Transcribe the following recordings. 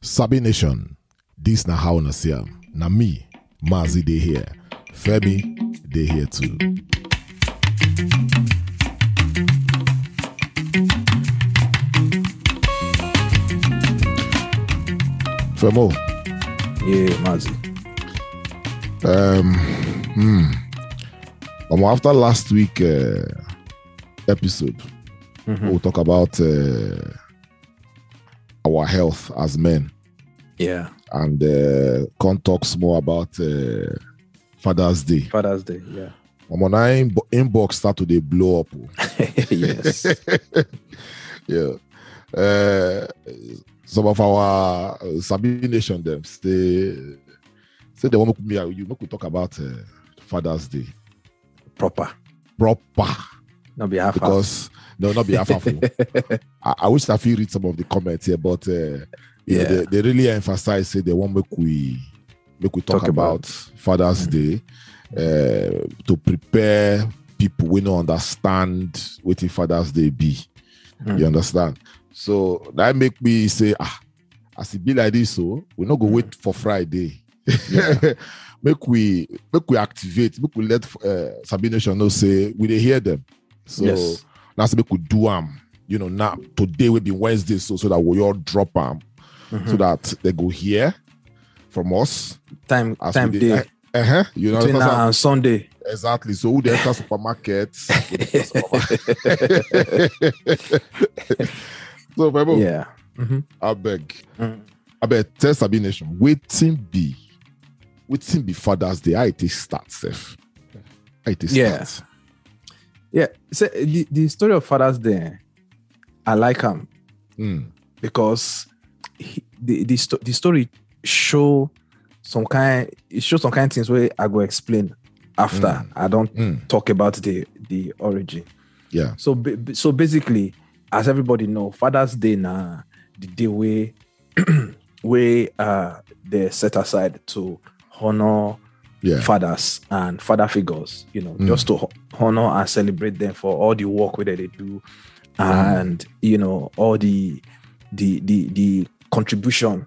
Sabi Nation, this na how na see. Na me, Mazi dey here. Femi dey here too. Femo, Yeah, Mazi. um, hmm. Um, after last week uh, episode, Mhm. we'll talk about uh, our health as men. Yeah, and uh, Con talks more about uh, Father's Day. Father's Day. Yeah. I'm on our inbox start to dey blow up. yes. yeah. Uh, some of our uh, Sabi Nation them say say they want me and you make we talk about uh, Father's Day Proper. proper Not be half because no not be half half. oh. I, I wish I fit read some of the comments here, but uh, you know, Yeah. they, they really emphasize say they want make we make we talk, Talk about, about- Father's Day uh, to prepare people we don't understand what the Father's Day be. Mm. You understand? So that make me say, ah, as it be like this, so we not go wait for Friday. make we make we activate, make we let uh, Sabi Nation know say we dey hear them. So yes. That's make we do am. You know, now today will be Wednesday, so so that we all drop am Mhm. so that they go hear from us. time time day Uh huh. You know, between now and Sunday. exactly. So who the enter supermarket? so, Femo, yeah. Mhm. I beg, Mm. I beg, tell Sabi Nation, waiting be, waiting be Father's Day. It is start, Seth. It is Yeah. start. Yeah. So the, the story of Father's Day, I like him Mm. because he, the the, sto- the story show some kind it shows some kind of things where I go explain after Mm. I don't Mm. talk about the the origin. Yeah. So ba- so basically, as everybody know, Father's Day na the day where where uh they set aside to honor Yeah. fathers and father figures, you know, Mm. just to honor and celebrate them for all the work that they do and you know all the the the the contribution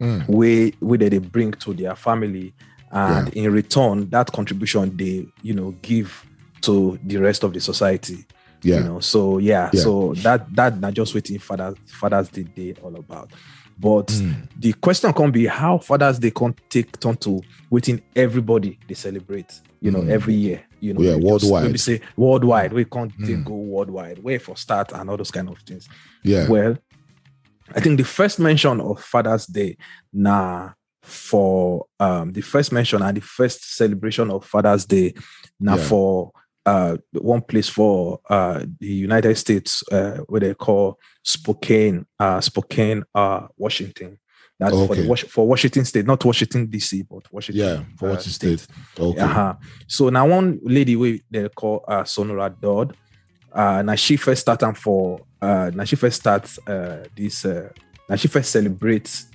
Mm. way way that they bring to their family and in return that contribution they you know give to the rest of the society Yeah. you know so yeah, Yeah. so that that not just waiting father father's day day all about but Mm. the question can be how fathers they can take turn to waiting everybody they celebrate you know Mm. every year you know Yeah, we worldwide. maybe say worldwide we can't Mm. go worldwide where for start and all those kind of things Yeah. well, I think the first mention of Father's Day, nah, for um the first mention and the first celebration of Father's Day, now Yeah. for uh one place for uh the United States, uh what they call Spokane, uh Spokane, uh Washington. That's for Okay. the for Washington State, not Washington DC, but Washington. Yeah. For uh, what you state. Okay. uh-huh. So now one lady we they call uh Sonora Dodd. Uh now she first start am for uh now she first starts uh this uh now she first celebrates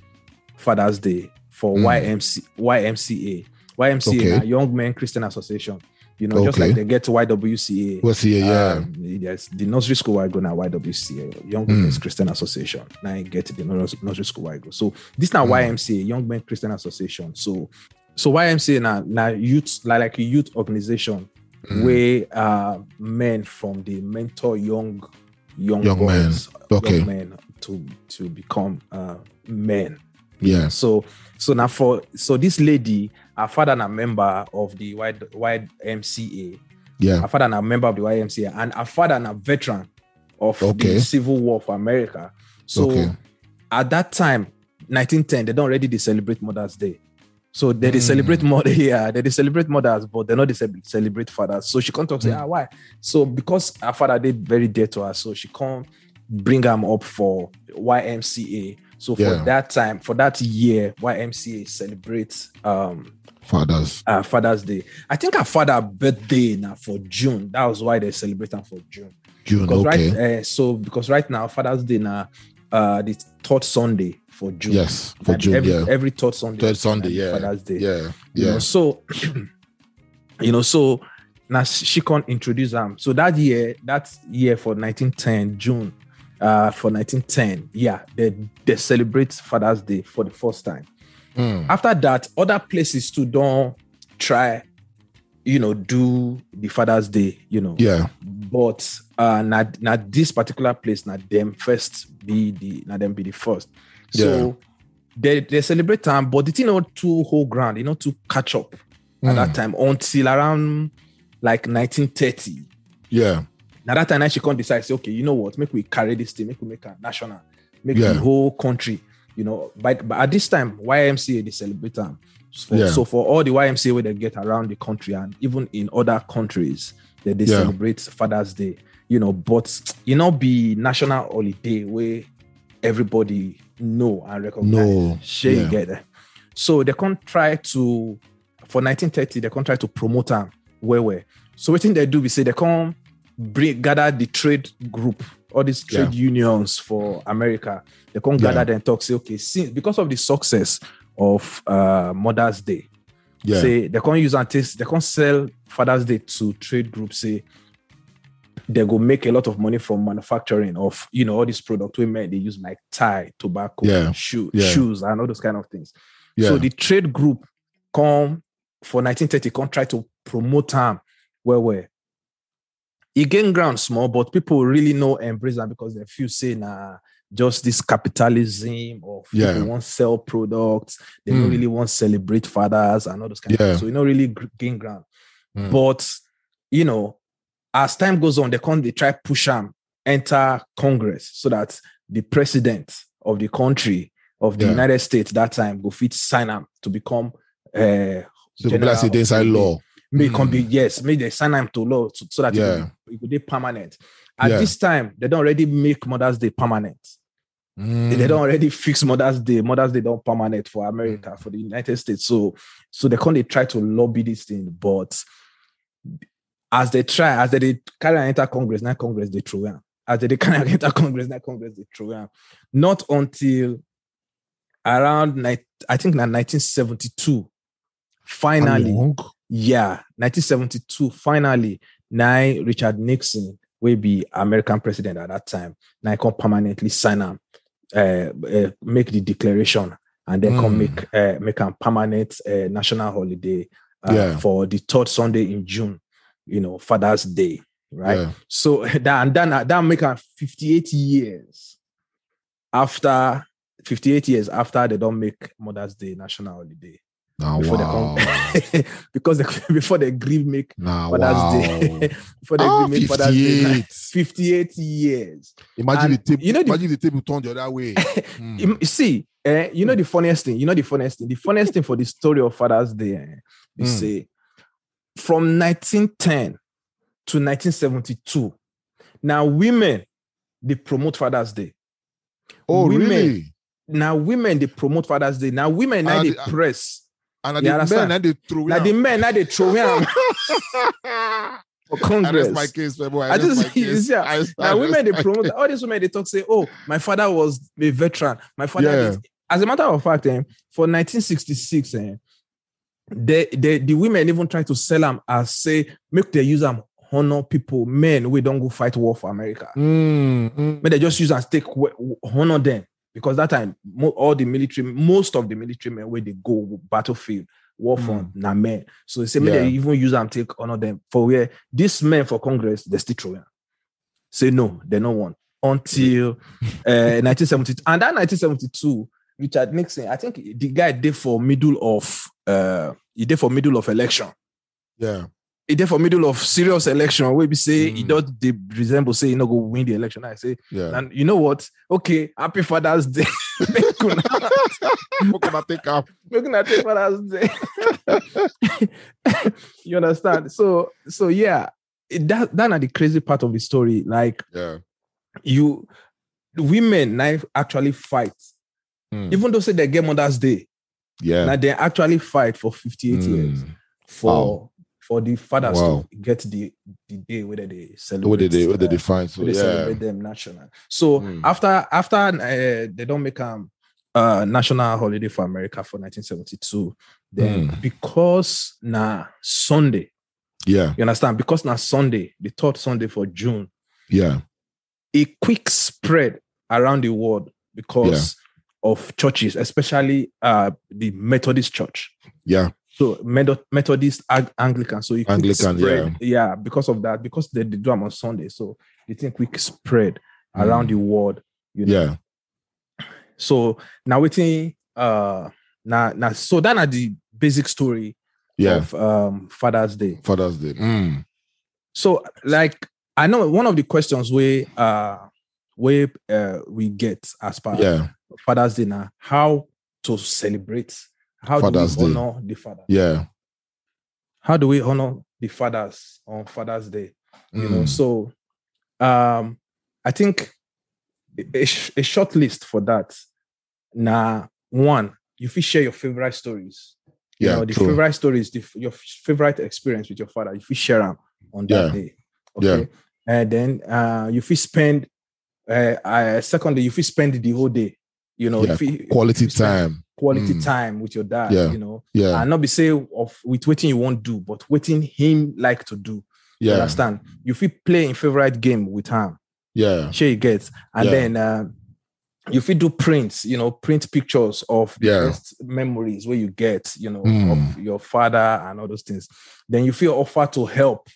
Father's Day for Mm. YMC YMCA. YMCA Okay. Young Men Christian Association. You know, just like they get to YWCA. What's here? Yeah. Um, yes, the nursery school I go now YWCA, Young Mm. Men's Christian Association. Now I get to the nursery school I go. So this now Mm. YMCA, Young Men Christian Association. So so YMCA now now youth like, like a youth organization Mm. where uh men from the mentor young young, Young men. Okay. young men to to become uh men. Yeah. So so now for so this lady, her father and a member of the Y YMCA Yeah. her father and a member of the YMCA, and her father and a veteran of Okay. the Civil War for America. So Okay. at that time, 1910, they don't already they celebrate Mother's Day. So they, they Mm. celebrate mother, yeah, they, they celebrate mothers, but they not they celebrate fathers. So she can't talk say, Mm. ah, why? So because her father did very dear to her, so she can't bring him up for YMCA. So for Yeah. that time, for that year, YMCA celebrates um Fathers. uh, Father's Day. I think her father birthday now for June. That was why they celebrate them for June. June. Because Okay. right, uh, so because right now Father's Day now, uh, the third Sunday for June. yes. For And June. every, yeah. every third Sunday. Third Sunday. Yeah. Father's Day. Yeah. You Yeah. know, so you know, so now she can introduce them. So that year, that year for 1910 June, uh, for 1910, yeah, they they celebrate Father's Day for the first time. Mm. After that, other places too don't try, you know, do the Father's Day, you know. Yeah. But uh not not this particular place, not them first be the not them be the first. So they they celebrate time, but it you know to whole ground, you know, to catch up at that time until around like 1930. Yeah. Now that time, she can't decide, say, okay, you know what, make we carry this thing, make we make a national, make Yeah. the whole country, you know. But, but at this time, YMCA they celebrate them. So, Yeah. so for all the YMCA where they get around the country and even in other countries, that they Yeah. celebrate Father's Day, you know, but you know, be national holiday where everybody know and recognize. No. Share Yeah. you get there. So they can't try to for 1930, they can't try to promote them where where. So what thing they do, we say they can't bring gather the trade group, all these trade unions for America. They can't Yeah. gather and talk, say, okay, since because of the success of uh Mother's Day, Yeah. say they can't use and taste, they can't sell Father's Day to trade groups, say they go make a lot of money from manufacturing of you know all these products we made they use like tie, tobacco, Yeah. shoe, Yeah. shoes, and all those kind of things. yeah. So the trade group come for 1930, come try to promote them where where it gain ground small, but people really know embrace them because they feel say nah just this capitalism of Yeah. people want sell products, they Mm. don't really want celebrate fathers and all those kind Yeah. of things. So you know really gain ground. Mm. But you know, as time goes on, they come they try push them enter Congress so that the president of the country of the Yeah. United States that time go fit sign them to become uh so people like say they inside law. May come Mm. be yes, may they sign them to law so, so that Yeah. it could be permanent. At Yeah. this time, they don't already make Mother's Day permanent. Mm. They don't already fix Mother's Day. Mother's Day don't permanent for America, for the United States. So, so they can't they try to lobby this thing, but as they try, as they, they carry and enter Congress, now Congress they throw am. As they, they carry and enter Congress, now Congress they throw am. Not until around I think na 1972, How finally, long? Yeah, 1972, finally, now Richard Nixon will be American president at that time. Now he can permanently sign him, uh, uh, make the declaration, and then come Mm. make uh, make a permanent uh, national holiday uh, Yeah. for the third Sunday in June. You know, Father's Day, right? Yeah. So that and then that make am 58 years after 58 years after they don't make Mother's Day national holiday Nah, before wow. they come because they, before they agree make nah, Father's wow. Day before they Ah, agree make Father's Day 58. 58 years. Imagine And the table. you know the- imagine the table turned the other way. Mm. See, eh, you know the funniest thing. You know the funniest thing. The funniest thing for the story of Father's Day, eh, they Mm. say from 1910 to 1972. Now women they promote Father's Day. oh, women- really? Now women they promote Father's Day. Now women now And they the- press. And the men and they throw Now the men now they throw am for Congress. rest my case, Febo. I, I just- my case. yeah. I- now women they promote all these women they talk say oh my father was a veteran my father Yeah. did-" as a matter of fact eh, for 1966 eh, they, they, the women even try to sell them as say make they use them honor people men we don't go fight war for America Mm, mm. but they just use and take honor them because that time all the military most of the military men where they go battlefield war front na men. So they say maybe Yeah. they even use and take honor them. For where these men for congress they still throw say no they no want. Until uh, 1972 and that 1972 richard nixon i think the guy did for middle of uh he did for middle of election. Yeah. He did for middle of serious election where we say he Mm. does they resemble say he not go win the election i say Yeah. and you know what? Okay, happy Father's Day. Make una- What can I take up? make una take Father's Day. you understand? So, so yeah, it, that that are the crazy part of the story. Like Yeah. you, women now actually fight, Mm. even though say they get Mother's Day, Yeah. now they actually fight for 58 years Mm. for for the fathers Wow. to get the the day whether they celebrate. What did they? What did they find? So they yeah. celebrate them national. So Mm. after after uh, they don't make um uh national holiday for America for 1972, then Mm. because na Sunday, Yeah. you understand? Because na Sunday, the third Sunday for June, Yeah. a quick spread around the world because of churches, especially uh, the Methodist Church. Yeah. So Methodist Ag- Anglican. So you Anglican, spread, yeah, because of that, because they, they do them on Sunday. So the thing quick spread around the world. You know? Yeah. So now waiting uh now now so that are the basic story Yeah. of um Father's Day. Father's Day. Mm. So like I know one of the questions we uh we uh, we get as part Yeah. Father's Day now, how to celebrate, how Father's do we Day. honor the father? Yeah. How do we honor the fathers on Father's Day? You know, Mm. so um I think a, a sh- a short list for that. Now, one, you feel share your favorite stories. You Yeah, know, the true. favorite stories, the, your favorite experience with your father, you feel share them on that Yeah. day. Yeah. Okay. And then uh you feel spend uh, uh secondly, you feel spend the whole day, you know, Yeah, you- Quality you time. Quality Mm. time with your dad, Yeah. you know, Yeah. and not be say of with waiting you won't do, but waiting him like to do. You understand? You feel play in favorite game with him. Yeah. Sure you get. And Yeah. then uh, you feel do prints, you know, print pictures of the Yeah. best memories where you get, you know, Mm. of your father and all those things. Then you feel offer to help,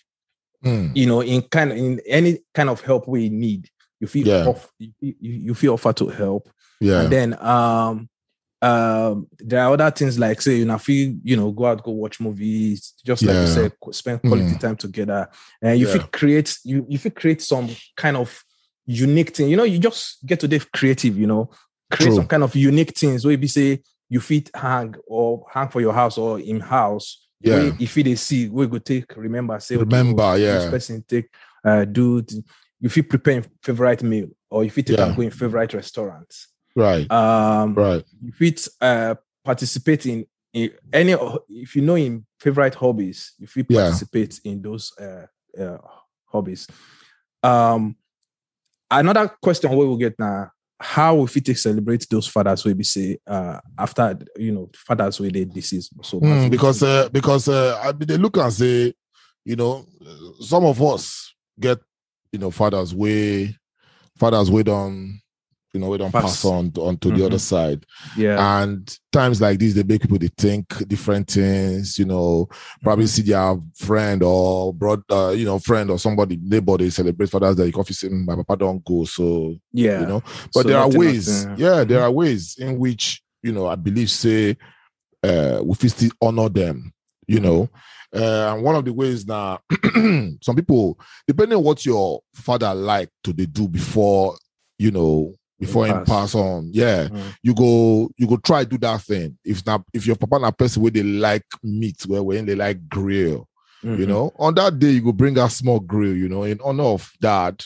Mm. you know, in kind of in any kind of help we need. You feel Yeah. off, you, you, you feel offer to help. Yeah. And then um um there are other things like say you know feel you know go out go watch movies just like you Yeah. said spend quality Mm. time together and you Yeah. create you if you create some kind of unique thing you know you just get to be creative you know create True. some kind of unique things where you say you fit hang or hang for your house or in house Yeah. if they see we go take remember say okay, Remember, oh, this yeah. person take uh do you feel prepare favorite meal or if you take Yeah. go in favorite restaurants Right. um Right. you fit uh participate in, in any if you know in favorite hobbies you fit Yeah. participate in those uh, uh hobbies um another question we will get now how we fit take celebrate those fathers we be say uh after you know fathers with the disease so Mm, because uh, because uh, I mean, they look and say, you know, some of us get, you know, fathers way, fathers way on, you know, we don't Pass. pass on to, on to the other Mhm. side. yeah And times like these, they make people they think different things, you know, probably Mhm. see their friend or brother, you know, friend or somebody, neighbor, they celebrate Father's Day. Coffee saying, my papa don't go. So, yeah you know, but So there are ways, nothing- yeah, there Mhm. are ways in which you know I believe say uh we still honor them, you know. Uh, and one of the ways now, some people, depending on what your father like to they do before, you know, before him pass. on, yeah, Mm. you go, you go try do that thing. If not, if your papa na person where they like meat, where when they like grill, you Mhm. know, on that day you go bring a small grill, you know, in honor of that,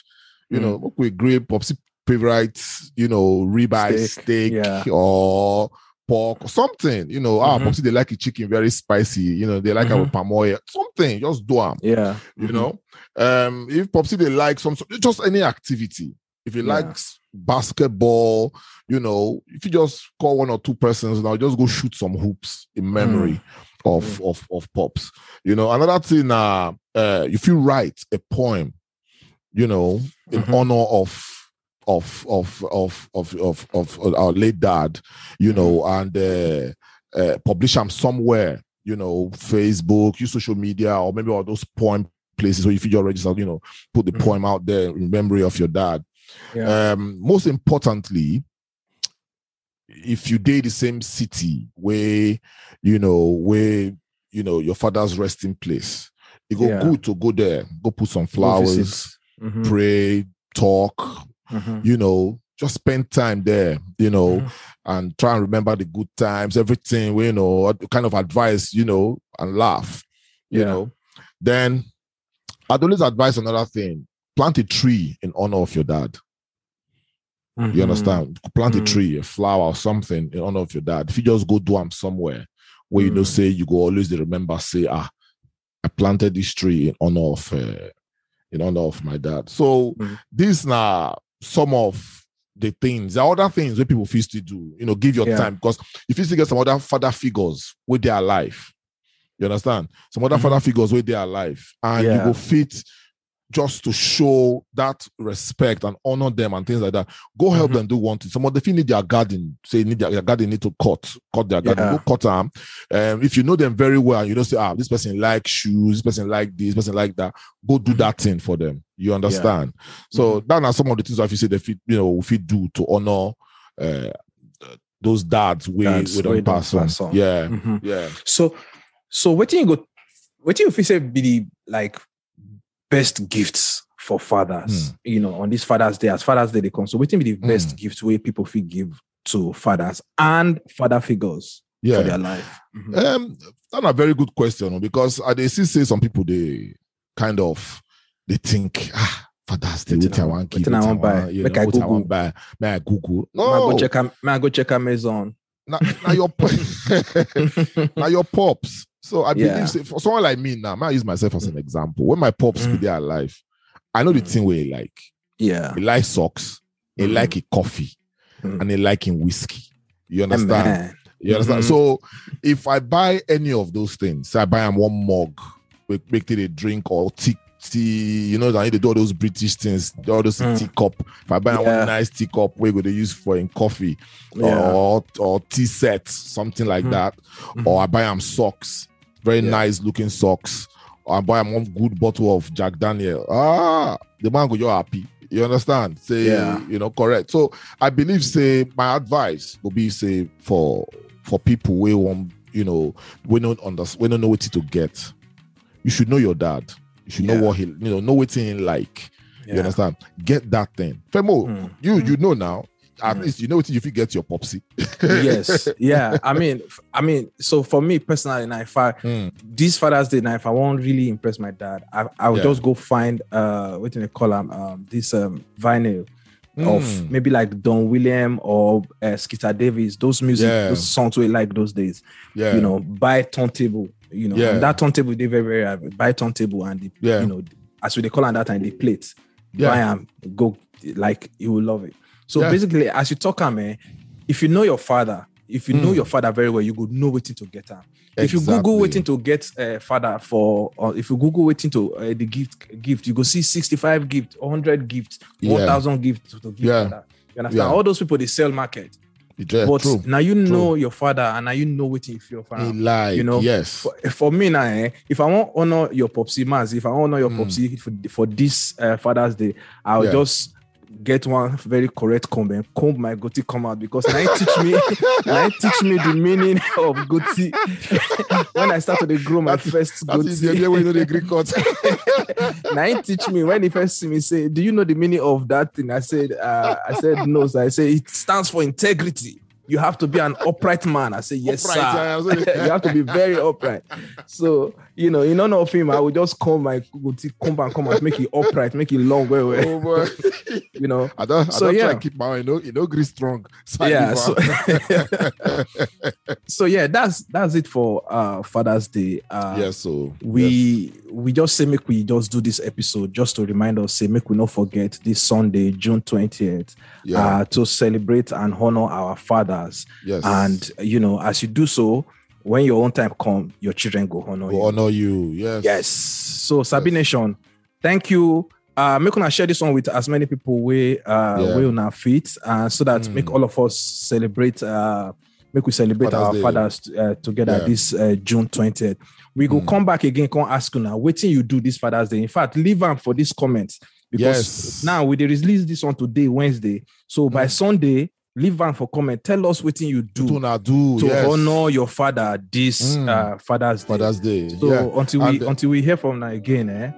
you Mm. know, we grill popsy favorite, you know, ribeye Steak, steak, yeah. or pork or something, you know. Ah, Mhm. popsy they like a chicken very spicy, you know, they like our Mhm. palm oil, something, just do them, yeah you Mhm. know. Um, if popsy they like some just any activity, if he Yeah. likes basketball, you know, if you just call one or two persons now, just go shoot some hoops in memory of, of of pops. You know, another thing uh, uh if you write a poem, you know, in Mhm. honor of of of of of of, of our late dad, you know, and uh, uh publish them somewhere, you know, Facebook, use social media, or maybe all those poem places where if you just register, you know, put the Mhm. poem out there in memory of your dad. Yeah Um, most importantly, if you date the same city where you know where you know your father's resting place, it go Yeah. good to go there, go put some flowers. Mhm. pray, talk, Mhm. you know, just spend time there, you know, Mhm. and try and remember the good times, everything, you know, kind of advice, you know, and laugh, you Yeah. know. Then I'd always advise another thing plant a tree in honor of your dad. You Mhm. understand? Plant a Mm. tree, a flower, or something in honor of your dad. If you just go do them somewhere where you know, Mm. say you go always remember, say, ah, I planted this tree in honor of uh, in honor of my dad. So Mm. these now some of the things. There are other things that people feel to do, you know, give your Yeah. time because if you still get some other father figures with their life, you understand? Some other Mhm. father figures they are alive, and you Yeah. go fit just to show that respect and honor them and things like that. Go help Mhm. them do one thing. Some of the need their garden, say need their, their garden need to cut, cut their garden, Yeah. go cut them. Um, if you know them very well, you don't say, ah, this person like shoes, this person like this, person like that, go do Mhm. that thing for them. You understand? So that are some of the things that you say they fit, you know, if you do to honor uh, those dads we Dads we don't don pass on. on. Yeah, Mhm. yeah. So, so what you go, what you feel say be the like best gifts for fathers, you know, on this Father's Day, as Father's Day they come. So, what be the best Hmm. gift way people feel give to fathers and father figures Yeah. for their life? Mhm. Um, that's a very good question oh, because I they still say some people they kind of they think ah Father's Day, what I I want wetin I want buy, you make know, I I Google. want buy, may I Google? May I No, go check, may I go check Amazon? now, now your now your pops. So I Yeah. believe for someone like me now, I use myself as an example. When my pops Mm. be there alive, I know the Mm. thing where he like. yeah. He like socks, he Mm. like a coffee, Mm. and he like in whiskey. You understand? You understand? Mhm. So if I buy any of those things, say I buy them one mug, make, make it a drink or tea, tea, you know, I need to do all those British things, all those Mm. teacup. If I buy Yeah. one nice teacup, we're going to use for in coffee Yeah. or or tea sets, something like Mm. that. Mhm. Or I buy them socks, very Yeah. nice looking socks. Or I buy 'em one good bottle of Jack Daniel. Ah, the man go, you're happy. You understand? Say, Yeah. you know, correct. So I believe, say, my advice will be, say, for for people we want, you know, we don't understand, we don't know what to get. You should know your dad. You should Yeah. know what he, you know, know what he like. You understand? Get that thing. Femo, Mm. you you know now. At Mm. least you know what you get your popsy. yes yeah i mean I mean so for me personally now if i Mm. this father's day now if i want really impress my dad i, I would Yeah. just go find uh what do they call them um this um vinyl of Mm. maybe like don william or uh, Skeeter davis those music Yeah. those songs we like those days yeah, you know buy turntable you know Yeah. and that turntable they very very buy turntable and the, Yeah. you know as we they call on that time the plate Yeah. buy go like you will love it so Yeah. basically as you talk am eh, if you know your father if you know Mm. your father very well you could know waiting to get am if you google Exactly. waiting to get uh, father for or if you google waiting to uh, the gift gift you go see 65 gift 100 gift Yeah. 1000 gift to give Yeah. father you understand Yeah. all those people they sell market Yeah, but true. now you know your father and now you know what you feel for He am. like, you know, yes. for, for me now, eh, if I want honor your popsy mas, if I honor your Mm. popsy for, for this uh, Father's Day, I'll Yeah. just get one very correct comb and comb my goatee come out because now it teach me now it teach me the meaning of goatee when I started to grow my That's- first That is the goatee. idea when you know the Greek cut. now teach me when he first see me say, "Do you know the meaning of that thing?" I said, uh, "I said no." So I say it stands for integrity. You have to be an upright man. I say yes, Upright, sir. you have to be very upright. So you know, in honor of him, I would just comb my goatee, comb and comb and make it upright, make it long, well, well. oh. You know. I don't, I So, don't try yeah. to keep my you know, you know, grease strong. Yeah. So, so yeah, that's that's it for uh Father's Day. Uh, yes, so we we just say make we just do this episode just to remind us say make we not forget this sunday june 20th yeah, uh to celebrate and honor our fathers yes, and you know as you do so when your own time come your children go honor we you honor you. Yes, yes so sabi Yes. nation thank you uh make una share this one with as many people we uh Yeah. wey una fit uh so that Mm. make all of us celebrate uh make we celebrate Father's our Day. fathers uh, together Yeah. this uh, june 20th we go Mm. come back again come ask una wetin you do this father's day in fact leave am for this comment because Yes. now we release this one today wednesday so by Mm. sunday leave am for comment tell us what you Do do to yes. honor your father this Mm. uh, father's day Father's Day. so yeah. until we And, uh, until we hear from now again, eh?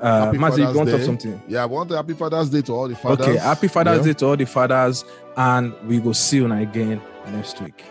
Uh, Mazi, you want to talk something? yeah, I want a happy Father's Day to all the fathers. Okay, happy Father's Yeah. Day to all the fathers, and we go see you now again next week.